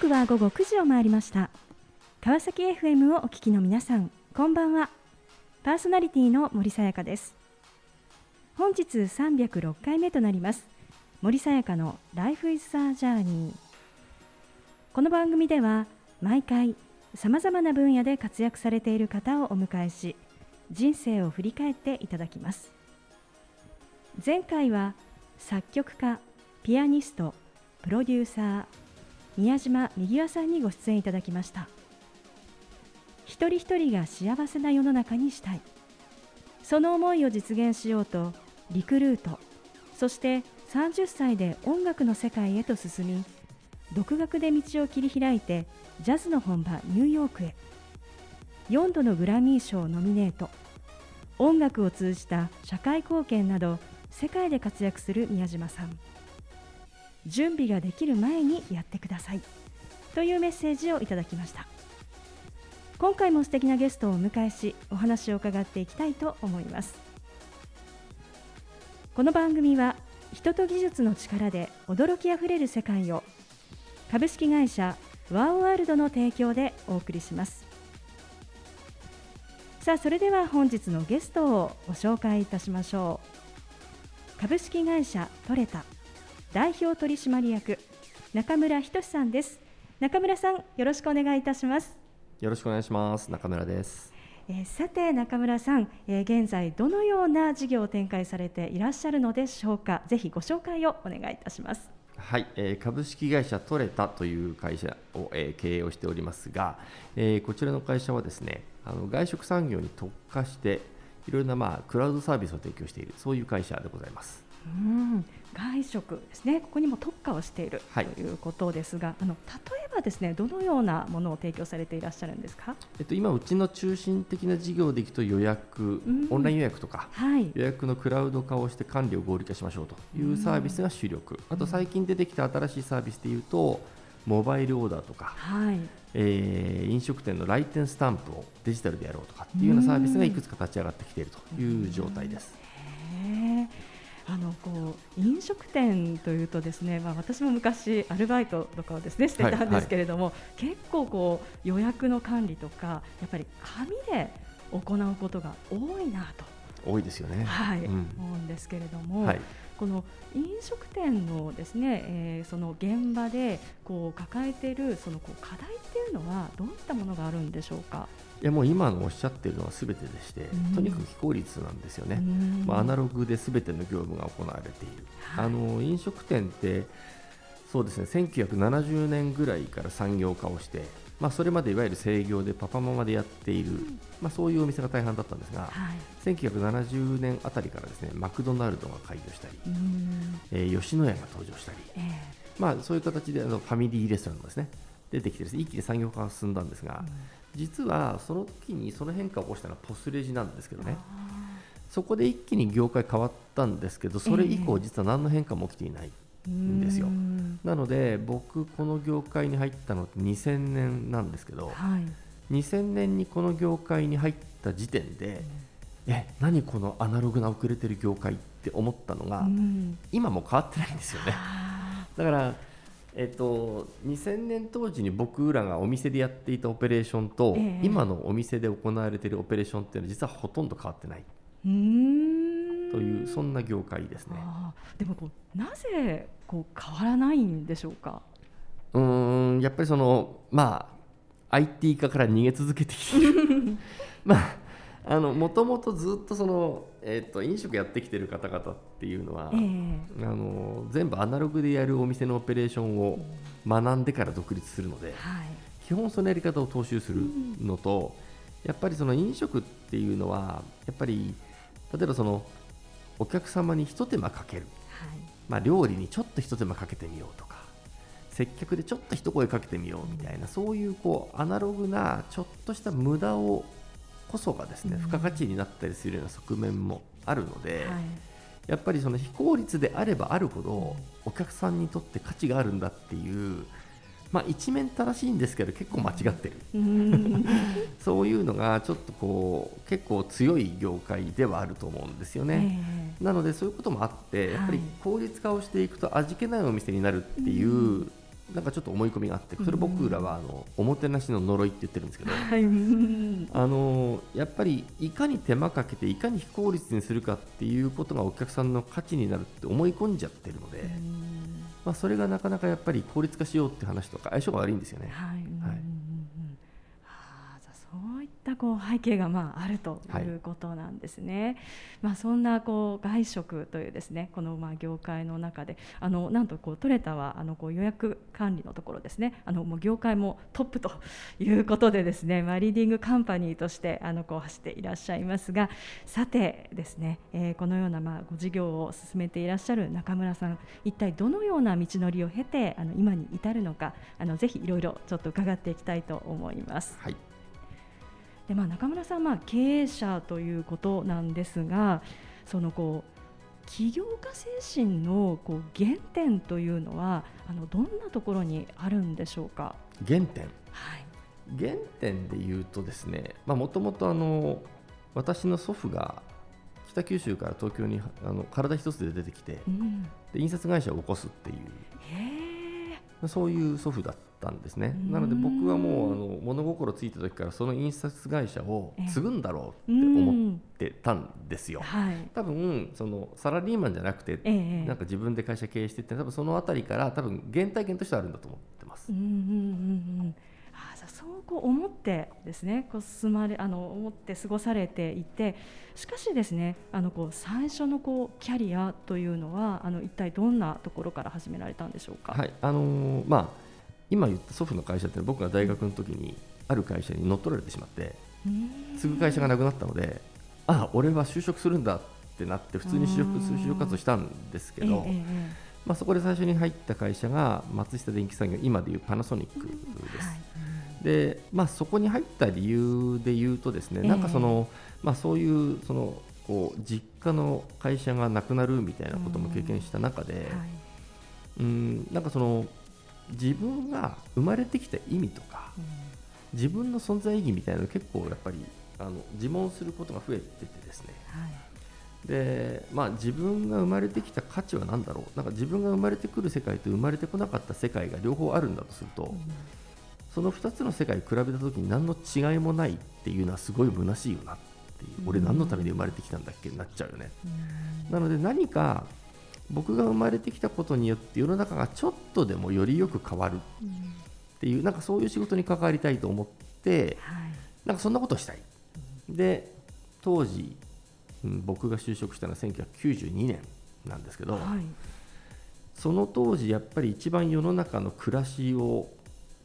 刻は午後9時を回りました。川崎 FM をお聞きの皆さんこんばんは。パーソナリティの森さやかです。本日306回目となります。森さやかの Life is a Journey この番組では毎回さまざまな分野で活躍されている方をお迎えし人生を振り返っていただきます。前回は作曲家ピアニストプロデューサー宮島右輪さんにご出演いただきました。一人一人が幸せな世の中にしたい。その思いを実現しようとリクルートそして30歳で音楽の世界へと進み独学で道を切り開いてジャズの本場ニューヨークへ。4度のグラミー賞ノミネート。音楽を通じた社会貢献など世界で活躍する宮島さん。準備ができる前にやってください。というメッセージをいただきました。今回も素敵なゲストをお迎えしお話を伺っていきたいと思います。この番組は人と技術の力で驚きあふれる世界を株式会社ワーワールドの提供でお送りします。さあそれでは本日のゲストをご紹介いたしましょう。株式会社トレタ。代表取締役中村仁さんです。中村さんよろしくお願いいたします。よろしくお願いします。中村です。えー、さて中村さん、えー、現在どのような事業を展開されていらっしゃるのでしょうか。ぜひご紹介をお願いいたします。はい、えー、株式会社トレタという会社を、えー、経営をしておりますが、えー、こちらの会社はですねあの外食産業に特化していろいろな、まあ、クラウドサービスを提供しているそういう会社でございますうん。外食ですね、ここにも特化をしている、はい、ということですが、あの例えばですね、どのようなものを提供されていらっしゃるんですか、えっと、今、うちの中心的な事業でいくと予約、オンライン予約とか、はい、予約のクラウド化をして管理を合理化しましょうというサービスが主力、あと最近出てきた新しいサービスでいうと、モバイルオーダーとか、はい。えー、飲食店の来店スタンプをデジタルでやろうとかっていうようなサービスがいくつか立ち上がってきているという状態です。あのこう飲食店というとですね、まあ、私も昔アルバイトとかをですねしてたんですけれども、はい。はい、結構こう予約の管理とかやっぱり紙で行うことが多いなと。多いですよね、はい、うん、思うんですけれども、はい、この飲食店のですね、えー、その現場でこう抱えているそのこう課題っていうのはどういったものがあるんでしょうか？いやもう今のおっしゃっているのはすべてでして、うん、とにかく非効率なんですよね、うん、まあ、アナログですべての業務が行われている、はい、あの飲食店ってそうですね1970年ぐらいから産業化をして、まあ、それまでいわゆる制業でパパママでやっている、うん、まあ、そういうお店が大半だったんですが、はい、1970年あたりからですねマクドナルドが開業したり、えー、吉野家が登場したり、えー、まあ、そういう形であのファミリーレストランもですね出てきてです、ね、一気に産業化が進んだんですが、実はその時にその変化を起こしたのはポスレジなんですけどね。そこで一気に業界変わったんですけどそれ以降実は何の変化も起きていないんですよ、なので僕この業界に入ったのって2000年なんですけど、はい、2000年にこの業界に入った時点で、うん、え何このアナログな遅れてる業界って思ったのが、うん、今も変わってないんですよね。だからえっと、2000年当時に僕らがお店でやっていたオペレーションと、えー、今のお店で行われているオペレーションっていうのは実はほとんど変わってない。というそんな業界ですね。でもこうなぜこう変わらないんでしょうか？うんやっぱりそのまあ IT 化から逃げ続けてきて まあもともとずっとその、えーと、飲食やってきてる方々っていうのは、えー、あの全部アナログでやるお店のオペレーションを学んでから独立するので、はい、基本そのやり方を踏襲するのと、やっぱりその飲食っていうのはやっぱり例えばそのお客様にひと手間かける、はい、まあ、料理にちょっとひと手間かけてみようとか接客でちょっと一声かけてみようみたいな、そういうこうアナログなちょっとした無駄をこそがですね、付加価値になったりするような側面もあるので、はい、やっぱりその非効率であればあるほどお客さんにとって価値があるんだっていうまあ、一面正しいんですけど結構間違ってる。そういうのがちょっとこう結構強い業界ではあると思うんですよね、えー、なのでそういうこともあってやっぱり効率化をしていくと味気ないお店になるっていうなんかちょっと思い込みがあってそれ僕らはあのおもてなしの呪いって言ってるんですけど、はい。あのやっぱりいかに手間かけていかに非効率にするかっていうことがお客さんの価値になるって思い込んじゃってるので、まあ、それがなかなかやっぱり効率化しようって話とか相性が悪いんですよね。はいったこう背景がまああるということなんですね。まあそんなこう外食というですねこのまあ業界の中であのなんとこうトレタはあのこう予約管理のところですねあのもう業界もトップということでですねまあリーディングカンパニーとしてあのこう走っていらっしゃいますがさてですね、えこのようなまあご事業を進めていらっしゃる中村さん一体どのような道のりを経てあの今に至るのかあのぜひいろいろちょっと伺っていきたいと思います。はいでまあ、中村さん、まあ、経営者ということなんですがそのこう起業家精神のこう原点というのはあのどんなところにあるんでしょうか？原点？はい。原点で言うとですねもともと私の祖父が北九州から東京にあの体一つで出てきてうん、で印刷会社を起こすっていうそういう祖父だったんですね。うん。なので僕はもうあの物心ついた時からその印刷会社を継ぐんだろううって思っんてたんですよ。はい。多分そのサラリーマンじゃなくてええ。なんか自分で会社経営してって多分そのあたりから多分原体験としてあるんだと思ってます。うんうんうんうんそうこう思ってですねこう進まれあの思って過ごされていてしかしですねあのこう最初のこうキャリアというのはあの一体どんなところから始められたんでしょうか？はいあのーまあ今言った祖父の会社って僕が大学の時にある会社に乗っ取られてしまってうん継ぐ会社がなくなったのであ俺は就職するんだってなって普通に就職する就職活動したんですけど、ええええまあ、そこで最初に入った会社が松下電器産業今でいうパナソニックです。はいでまあ、そこに入った理由で言うとですね、ええ。なんかその、まあ、そういうそのこう実家の会社がなくなるみたいなことも経験した中で、はい。うんなんかその自分が生まれてきた意味とか自分の存在意義みたいなの結構やっぱりあの自問することが増えててですね。はい。で、まあ、自分が生まれてきた価値は何だろう。なんか自分が生まれてくる世界と生まれてこなかった世界が両方あるんだとすると、その2つの世界を比べた時に何の違いもないっていうのはすごい虚しいよなっていう、うん俺何のために生まれてきたんだっけになっちゃうよね、うん。なので何か僕が生まれてきたことによって世の中がちょっとでもよりよく変わるうんっていうなんかそういう仕事に関わりたいと思ってはい。なんかそんなことをしたい。で当時、うん僕が就職したのは1992年なんですけど、はい。その当時やっぱり一番世の中の暮らしを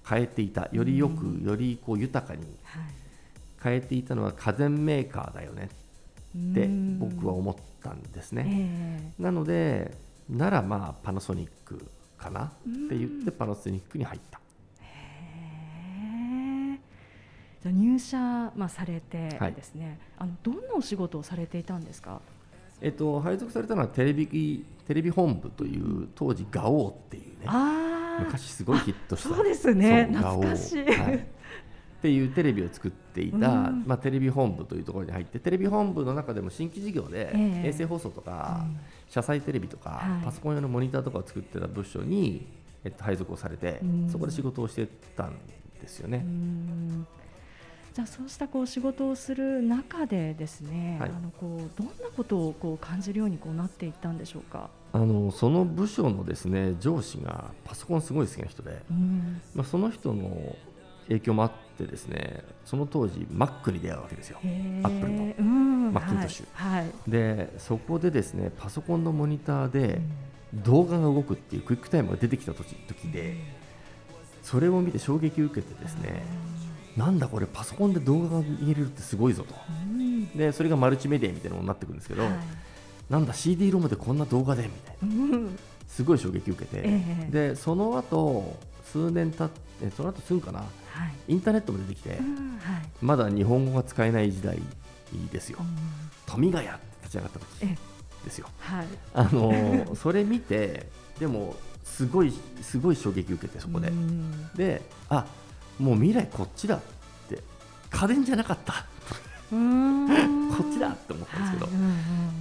変えていたよりよく、うん。よりこう豊かにはい。変えていたのは家電メーカーだよねってうん。僕は思ったんですね。えなのでならまあパナソニックかなって言ってパナソニックに入った。じゃあ入社、まあ、されてはい。ですね、あのどんなお仕事をされていたんですか？えっと、配属されたのはテレビテレビ本部という当時ガオーっていうね昔すごいヒットした。そうですね。懐かしい。はい。っていうテレビを作っていた、うん。まあ、テレビ本部というところに入ってテレビ本部の中でも新規事業で、ええ。衛星放送とか、うん。車載テレビとか、はい。パソコン用のモニターとかを作ってた部署に、えっと、配属をされて、うん。そこで仕事をしてたんですようね。んじゃあそうしたこう仕事をする中でですね、はい。あのこうどんなことをこう感じるようにこうなっていったんでしょうか？あのその部署のですね上司がパソコンすごい好きな人で、うん。まあ、その人の影響もあってですねその当時 Mac に出会うわけですよ。へアップルの。えうん。マッキントッシュはい、はい。でそこでですねパソコンのモニターでうん。動画が動くっていうクイックタイムが出てきた時時でそれを見て衝撃を受けてですねなんだこれパソコンで動画が見れるってすごいぞと。うん。でそれがマルチメディアみたいなものになってくるんですけど、はい。なんだ CD ロムでこんな動画でみたいな。うん。すごい衝撃を受けて、ええ。でその後数年経ってその後すぐかな。はい。インターネットも出てきて、うんはい。まだ日本語が使えない時代ですよ。うん。富ヶ谷って立ち上がった時えですよ。はい。あのーそれ見てでもすごいすごい衝撃を受けてそこで、うん。であもう未来こっちだって家電じゃなかった。うん。こっちだって思ったんですけど、はいうんうん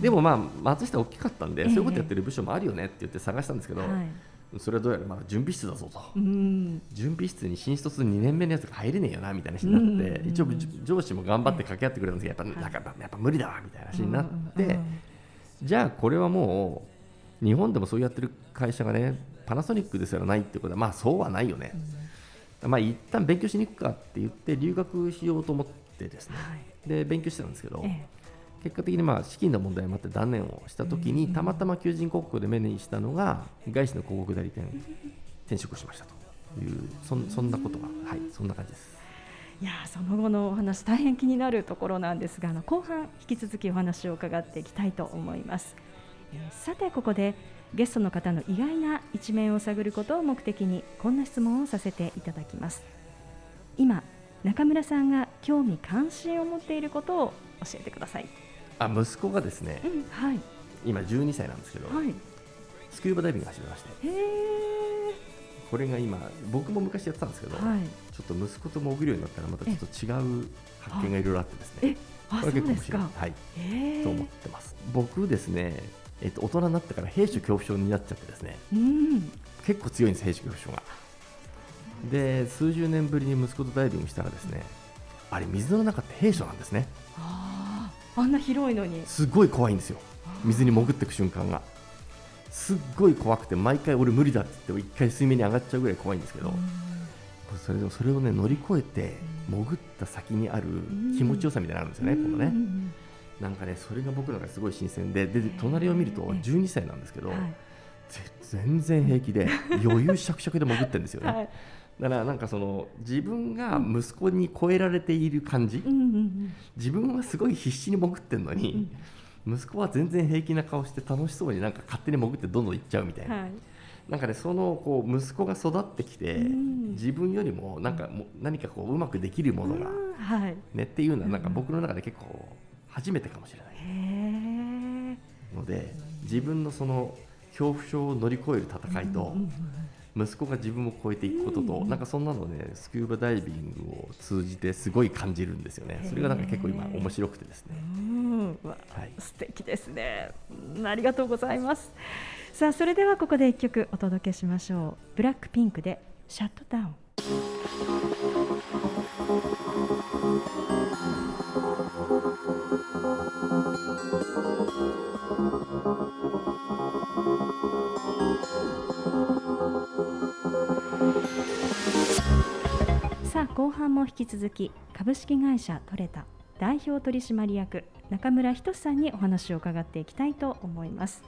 でもまあ松下大きかったんで、ええそういうことやってる部署もあるよねって言って探したんですけど、はいそれはどうやらまだ準備室だぞと、うん。準備室に新卒2年目のやつが入れねえよなみたいな話になって、うん一応上司も頑張って掛け合ってくれたんですけどやっぱなんかやっぱ無理だわみたいな話になって、うんうんじゃあこれはもう日本でもそうやってる会社がねパナソニックですらないってことはまあそうはないよね、まあ一旦勉強しに行くかって言って留学しようと思ってですね。はい。で勉強してたんですけど、え結果的にまあ資金の問題もあって断念をしたときに、たまたま求人広告で目にしたのが外資の広告代理店転職しましたと。いうそんそんなことがはいそんな感じです。えいやーその後のお話大変気になるところなんですがあの後半引き続きお話を伺っていきたいと思います、えーさてここでゲストの方の意外な一面を探ることを目的にこんな質問をさせていただきます。今中村さんが興味関心を持っていることを教えてください。あ息子がですねうんはい。今12歳なんですけど、はい。スキューバダイビングを始めまして。これが今僕も昔やってたんですけど、はい。ちょっと息子と潜るようになったらまたちょっと違う発見がいろいろあってですえねあこれそうですか。結構面白い、はい、と思ってます。僕ですね、えっと、大人になってから兵士恐怖症になっちゃってですね。うん。結構強いんです兵士恐怖症が。で数十年ぶりに息子とダイビングしたらですねあれ水の中って兵所なんですね。あああんな広いのに。すごい怖いんですよ。水に潜っていく瞬間が。すっごい怖くて毎回俺無理だって言って一回水面に上がっちゃうぐらい怖いんですけど、それでもそれをね乗り越えて潜った先にある気持ちよさみたいなのあるんですよね、今度ねなんかねそれが僕の中ですごい新鮮でで隣を見ると12歳なんですけど、はい。ぜ全然平気で余裕しゃくしゃくで潜ってるんですよね、はい。だからなんかその自分が息子に超えられている感じ、自分はすごい必死に潜ってるのに、息子は全然平気な顔して楽しそうになんか勝手に潜ってどんどん行っちゃうみたいな、はい。なんかねそのこう息子が育ってきて、うん自分よりもなんかもう何かこううまくできるものがねっていうのはなんか僕の中で結構初めてかもしれない。ので自分のその恐怖症を乗り越える戦いと息子が自分を超えていくこととうんなんかそんなのねスキューバダイビングを通じてすごい感じるんですよね。それがなんか結構今面白くてですね。はい。素敵ですね。うんありがとうございます。さあそれではここで一曲お届けしましょう。ブラックピンクでシャットダウン後半も引き続き株式会社トレタ代表取締役中村仁さんにお話を伺っていきたいと思います、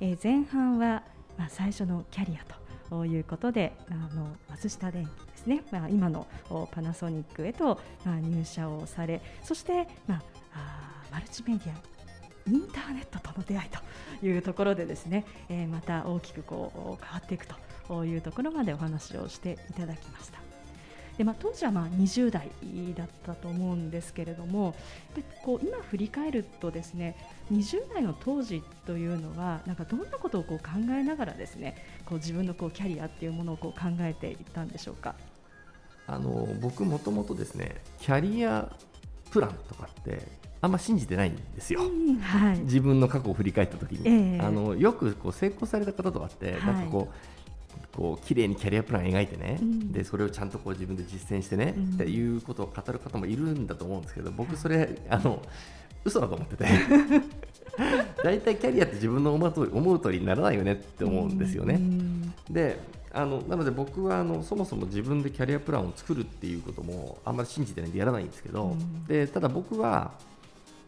えー前半は、まあ、最初のキャリアということであの松下電器ですね、まあ、今のパナソニックへと、まあ、入社をされそして、まあ、あマルチメディアインターネットとの出会いというところでですね、えーまた大きくこう変わっていくというところまでお話をしていただきました。でまあ、当時はまあ20代だったと思うんですけれどもでこう今振り返るとですね20代の当時というのはなんかどんなことをこう考えながらですねこう自分のこうキャリアっていうものをこう考えていったんでしょうか？あの僕もともとですねキャリアプランとかってあんま信じてないんですよ、うんはい、自分の過去を振り返った時に、ええ。あのよくこう成功された方とかって、はいなんかこうこう綺麗にキャリアプラン描いてね、うん。でそれをちゃんとこう自分で実践してね、うん。っていうことを語る方もいるんだと思うんですけど僕それあの嘘だと思ってて。大体キャリアって自分の思う通り思う通りにならないよねって思うんですよね。うん。であのなので僕はあのそもそも自分でキャリアプランを作るっていうこともあんまり信じてないんでやらないんですけど、うん。でただ僕は、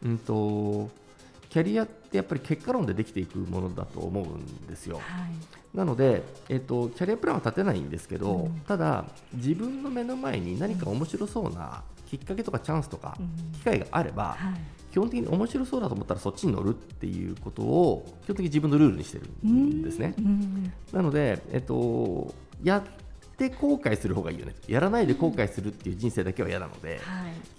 うん、とキャリアってやっぱり結果論でできていくものだと思うんですよ。はい。なので、えっと、キャリアプランは立てないんですけど、うん。ただ自分の目の前に何か面白そうなきっかけとかチャンスとかうん。機会があれば、はい。基本的に面白そうだと思ったらそっちに乗るっていうことを基本的に自分のルールにしてるんですね。うん。なので、えっと、やって後悔する方がいいよね。やらないで後悔するっていう人生だけは嫌なので、はい。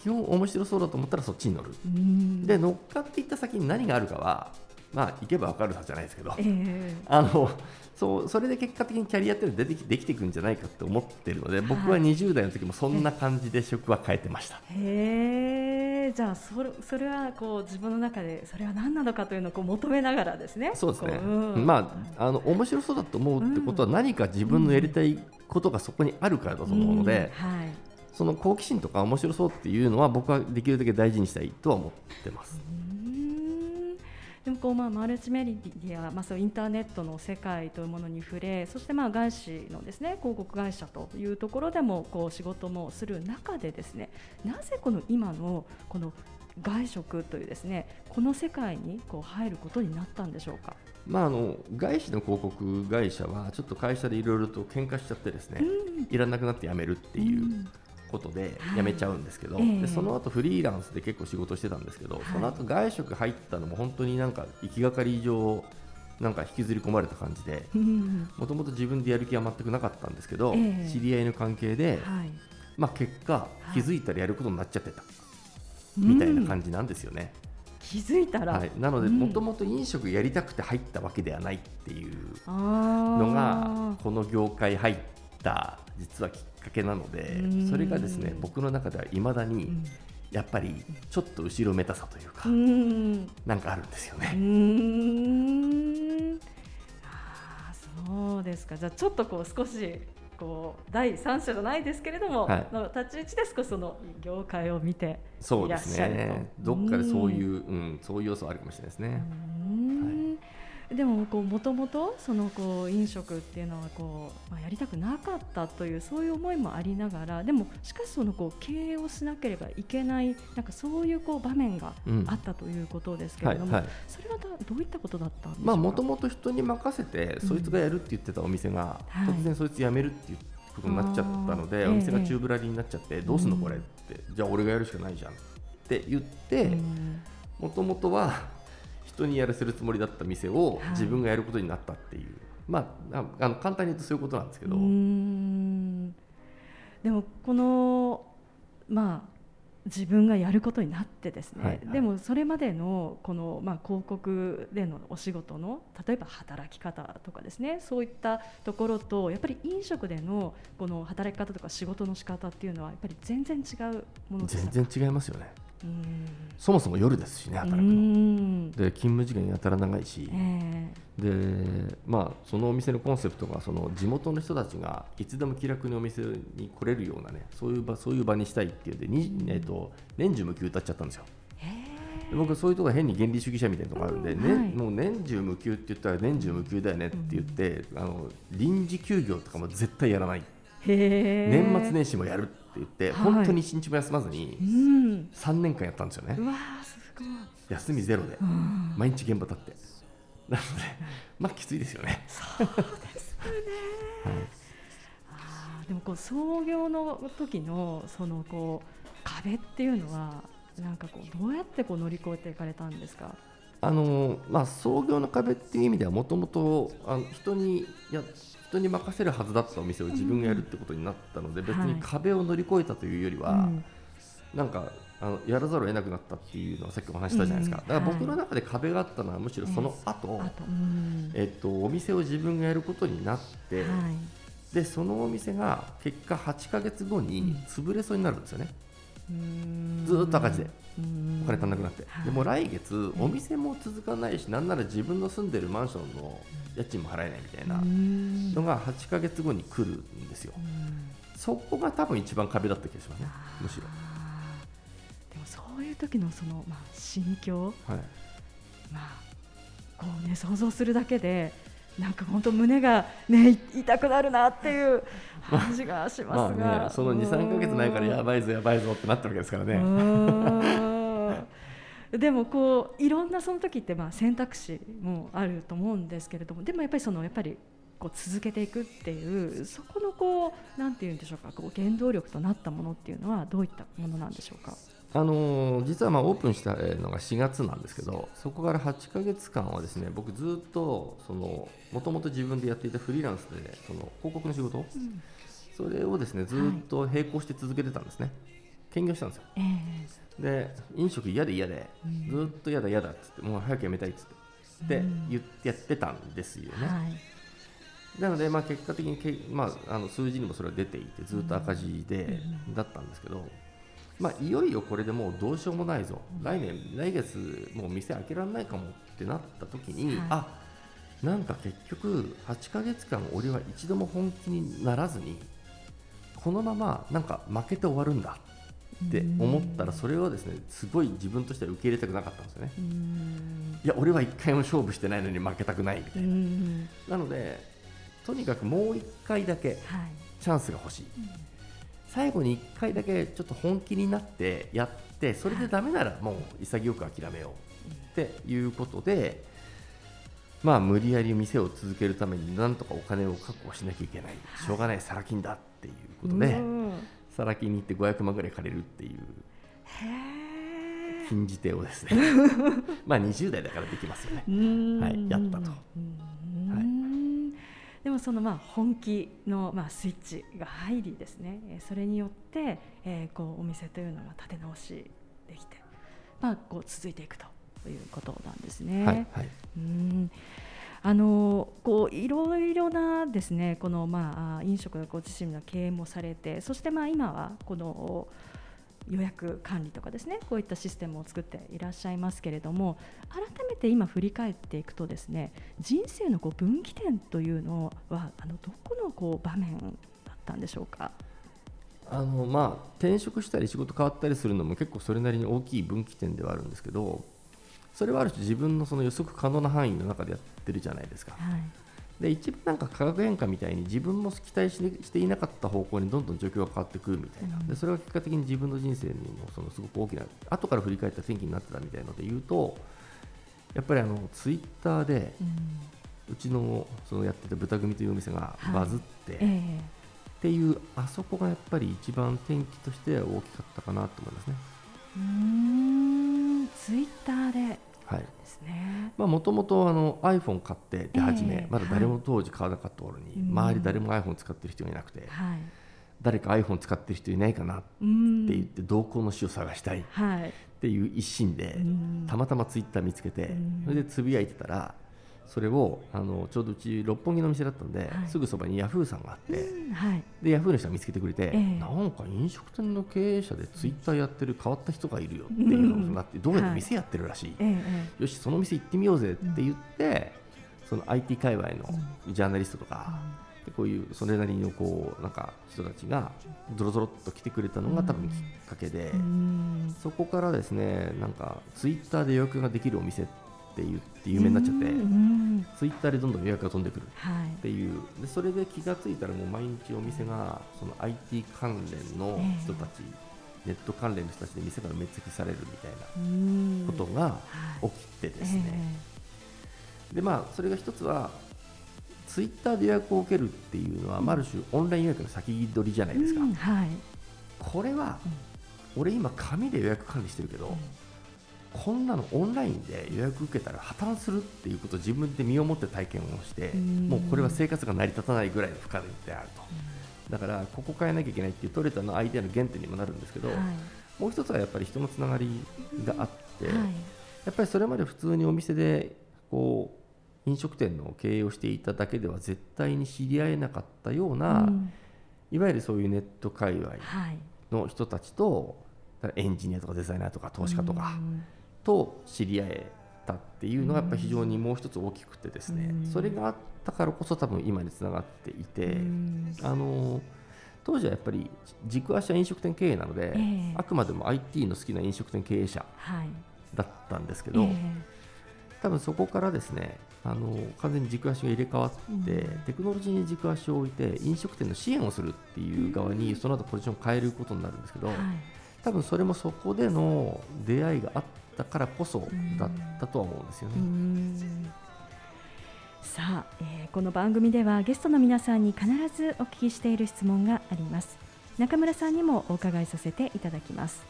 基本面白そうだと思ったらそっちに乗る、うん。で乗っかっていった先に何があるかはまあ行けば分かるはずじゃないですけど、ええ。あのそうそれで結果的にキャリアっていうのは出てきできていくんじゃないかって思ってるので僕は20代の時もそんな感じで職は変えてました。へえ。えー、じゃあそれそれはこう自分の中でそれは何なのかというのをこう求めながらですね。そうですね。うん、まああの面白そうだと思うってことは何か自分のやりたいことがそこにあるからだと思うので、うんはい、その好奇心とか面白そうっていうのは僕はできるだけ大事にしたいとは思ってます。でもこうまあマルチメディア、まあ、そうインターネットの世界というものに触れそしてまあ外資のですね広告会社というところでもこう仕事もする中でですねなぜこの今のこの外食というですねこの世界にこう入ることになったんでしょうか？まあ、あの外資の広告会社はちょっと会社でいろいろと喧嘩しちゃってですね、うん、いらなくなって辞めるっていう。ことで辞めちゃうんですけど、はい、でその後フリーランスで結構仕事してたんですけど、はい、その後外食入ったのも本当になんか行きがかり上なんか引きずり込まれた感じでもともと自分でやる気は全くなかったんですけど、えー、知り合いの関係で、はい、まあ、結果気づいたらやることになっちゃってた、みたいな感じなんですよね。気づいたら、はい、なのでもともと飲食やりたくて入ったわけではないっていうのがこの業界入った実はきっかけなのでそれがですね僕の中ではいまだにやっぱりちょっと後ろめたさというかなんかあるんですよね。あそうですか。じゃあちょっとこう少しこう第三者じゃないですけれども、はい、の立ち位置で少しその業界を見ていらっしゃると、ね、どっかでそういう、うん、そういう要素あるかもしれないですね。でもこうもともとそのこう飲食っていうのはこう、まあ、やりたくなかったというそういう思いもありながらでもしかしそのこう経営をしなければいけないなんかそういうこう場面があったということですけれども、うんはいはい、それはどういったことだったんですか？もともと人に任せて、そいつがやるって言ってたお店が、うん、突然そいつ辞めるって言ってことになっちゃったので、お店が宙ぶらりになっちゃって、どうすんのこれって、じゃあ俺がやるしかないじゃんって言ってもともとは人にやらせるつもりだった店を自分がやることになったっていう、はい、まああの簡単に言うとそういうことなんですけど。でもこのまあ自分がやることになってですね、はい。はい、でもそれまでのこの、まあ、広告でのお仕事の例えば働き方とかですね。そういったところとやっぱり飲食でのこの働き方とか仕事の仕方っていうのはやっぱり全然違うもの全然違いますよね。そもそも夜ですしね働くの。で勤務時間やたら長いし、えー、でまあそのお店のコンセプトがその地元の人たちがいつでも気楽にお店に来れるようなねそういう場そういう場にしたいっていうんでに、えーと、年中無休歌っちゃったんですよ。僕そういうところ変に原理主義者みたいなところあるんで、ね、はい、もう年中無休って言ったら年中無休だよねって言って、うん、あの臨時休業とかも絶対やらない。年末年始もやる言って、はい、本当に一日も休まずに3年間やったんですよね、うん、すごい。休みゼロで、毎日現場立って。なので まあきついですよね。そうですね、はい、あでもこう創業の時のそのこう壁っていうのはなんかこうどうやってこう乗り越えていかれたんですか？あのまあ、創業の壁っていう意味ではもともと人にや人に任せるはずだったお店を自分がやるってことになったので、別に壁を乗り越えたというよりは、なんかあのやらざるを得なくなったっていうのはさっきお話したじゃないですか、だから僕の中で壁があったのはむしろその後、えっとお店を自分がやることになって、でそのお店が結果8か月後に潰れそうになるんですよね。ずっと赤字で。お金足んなくなって、でも来月お店も続かないしなんなら自分の住んでるマンションの家賃も払えないみたいなのが8か月後に来るんですよ。そこが多分一番壁だった気がしますねむしろ。でもそういう時のその、まあ、心境、はい、まあこうね想像するだけでなんか本当胸がね痛くなるなっていう話がしますが、まあね、その2、3か月前からやばいぞやばいぞってなってるわけですからね。でもこういろんなその時ってまあ選択肢もあると思うんですけれどもでもやっぱりそのやっぱりこう続けていくっていうそこのこうなんていうんでしょうかこう原動力となったものっていうのはどういったものなんでしょうか？あのー、実はまあオープンしたのが4月なんですけどそこから8か月間はですね僕ずっともともと自分でやっていたフリーランスで、その広告の仕事、うん、それをですねずっと並行して続けてたんですね、はい、兼業したんですよ、えー、で飲食嫌で嫌で、うん、ずっと嫌だ嫌だっつってもう早く辞めたいっつってで言ってやってたんですよね、はい。なので、まあ、結果的にけ、まあ、あの数字にもそれは出ていてずっと赤字で、だったんですけど、まあ、いよいよこれでもうどうしようもないぞ、来年、来月、もう店開けられないかもってなった時に、はい、あなんか結局、8ヶ月間、俺は一度も本気にならずに、このままなんか負けて終わるんだって思ったら、それをですねすごい自分としては受け入れたくなかったんですよね。いや、俺は1回も勝負してないのに負けたくないみたいな。なので、とにかくもう1回だけチャンスが欲しい。最後に1回だけちょっと本気になってやってそれでだめならもう潔く諦めようっていうことで、まあ、無理やり店を続けるためになんとかお金を確保しなきゃいけない。しょうがないサラ金だっていうことで、サラ金に行って500万ぐらい借りるっていう禁じ手をですね。まあ20代だからできますよね、はい、やったと。でもそのまあ本気のまあスイッチが入りですね。それによって、えー、こうお店というのが立て直しできて、まあ、こう続いていくということなんですね。はい、はい、うん。あのこういろいろなですねこのまあ飲食のご自身の経営もされてそしてまあ今はこの予約管理とかですねこういったシステムを作っていらっしゃいますけれども改めて今振り返っていくとですね人生のこう分岐点というのはあのどこのこう場面だったんでしょうか？あのまあ、転職したり仕事変わったりするのも結構それなりに大きい分岐点ではあるんですけどそれはある種自分のその予測可能な範囲の中でやってるじゃないですか、はい、で一番なんか化学変化みたいに自分も期待していなかった方向にどんどん状況が変わってくるみたいな、でそれが結果的に自分の人生にもそのすごく大きな後から振り返った転機になってたみたいなので言うとやっぱりあのツイッターで、うちのそのやってた豚組というお店がバズって、はいえ。ー、っていうあそこがやっぱり一番転機として大きかったかなと思いますね。うん。ツイッターではい。もともと iPhone 買って出始め、えー、まだ誰も当時買わなかった頃に、はい、周り誰も iPhone 使ってる人がいなくて、はい、誰か iPhone 使ってる人いないかなって言って同行の死を探したいっていう一心で、たまたまツイッター見つけて、それでつぶやいてたらそれをあのちょうどうち六本木の店だったんで、はい、すぐそばにヤフーさんがあって、うんはい、でヤフーの人が見つけてくれて、えー、なんか飲食店の経営者でツイッターやってる変わった人がいるよっていうのになって、うん、どうやって店やってるらしい、はい、よしその店行ってみようぜって言って、うん、その IT 界隈のジャーナリストとか、でこういうそれなりのこうなんか人たちがぞろぞろっと来てくれたのが多分きっかけで、そこからですねなんかツイッターで予約ができるお店ってって言って有名になっちゃって、ツイッターでどんどん予約が飛んでくる。っていう、でそれで気が付いたらもう毎日お店がその IT 関連の人たち、ネット関連の人たちで店が埋め尽くされるみたいなことが起きてですね、でまあそれが一つはツイッターで予約を受けるっていうのは、ある種オンライン予約の先取りじゃないですか、はい、これは、俺今紙で予約管理してるけど、こんなのオンラインで予約受けたら破綻するっていうことを自分で身をもって体験をしてもうこれは生活が成り立たないぐらいの負荷であると。だからここ変えなきゃいけないっていうトレタのアイデアの原点にもなるんですけど、はい、もう一つはやっぱり人のつながりがあって、はい、やっぱりそれまで普通にお店でこう飲食店の経営をしていただけでは絶対に知り合えなかったような、うん、いわゆるそういうネット界隈の人たちと、エンジニアとかデザイナーとか投資家とか、と知り合えたっていうのがやっぱり非常にもう一つ大きくてですね、それがあったからこそ多分今につながっていて、あの当時はやっぱり軸足は飲食店経営なので、えー、あくまでも IT の好きな飲食店経営者だったんですけど、はいえ。ー、多分そこからですねあの完全に軸足が入れ替わって、うん、テクノロジーに軸足を置いて飲食店の支援をするっていう側にその後ポジションを変えることになるんですけど、はい、多分それもそこでの出会いがあってだからこそだったとは思うんですよね。さあ、えー、この番組ではゲストの皆さんに必ずお聞きしている質問があります。中村さんにもお伺いさせていただきます。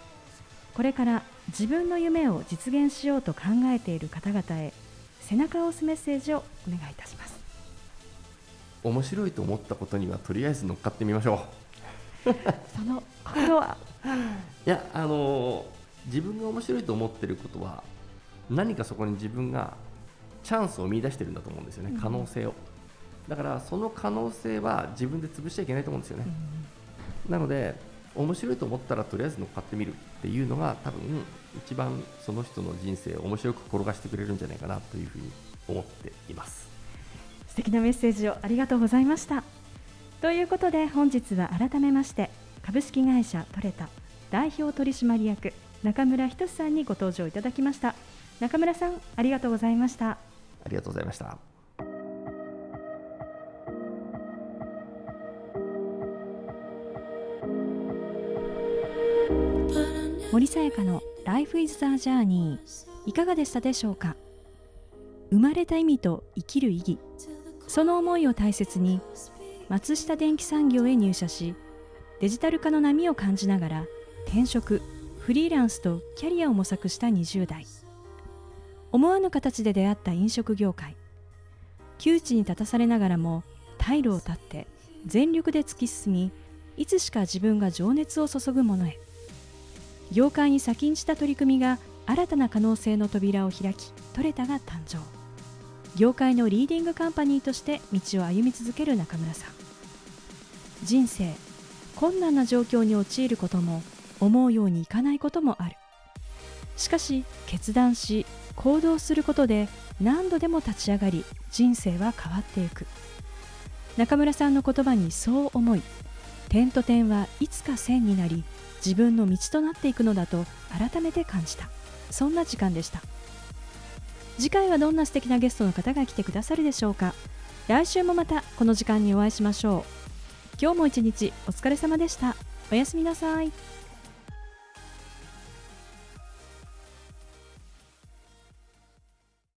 これから自分の夢を実現しようと考えている方々へ背中を押すメッセージをお願いいたします。面白いと思ったことにはとりあえず乗っかってみましょう。その心は？いやあのー自分が面白いと思ってることは何かそこに自分がチャンスを見出してるんだと思うんですよね、可能性を。だからその可能性は自分で潰しちゃいけないと思うんですよね。なので面白いと思ったらとりあえず乗っかってみるっていうのが多分一番その人の人生を面白く転がしてくれるんじゃないかなというふうに思っています。素敵なメッセージをありがとうございました。ということで本日は改めまして株式会社トレタ代表取締役中村仁さんにご登場いただきました。中村さんありがとうございました。ありがとうございました。森さやかの Life is the Journey いかがでしたでしょうか？生まれた意味と生きる意義。その思いを大切に松下電器産業へ入社しデジタル化の波を感じながら転職フリーランスとキャリアを模索した20代。思わぬ形で出会った飲食業界。窮地に立たされながらも退路を断って全力で突き進みいつしか自分が情熱を注ぐものへ。業界に先んじた取り組みが新たな可能性の扉を開きトレタが誕生。業界のリーディングカンパニーとして道を歩み続ける中村さん。人生困難な状況に陥ることも思うようにいかないこともある。しかし決断し行動することで何度でも立ち上がり人生は変わっていく。中村さんの言葉にそう思い点と点はいつか線になり自分の道となっていくのだと改めて感じた。そんな時間でした。次回はどんな素敵なゲストの方が来てくださるでしょうか。来週もまたこの時間にお会いしましょう。今日も一日お疲れ様でした。おやすみなさい。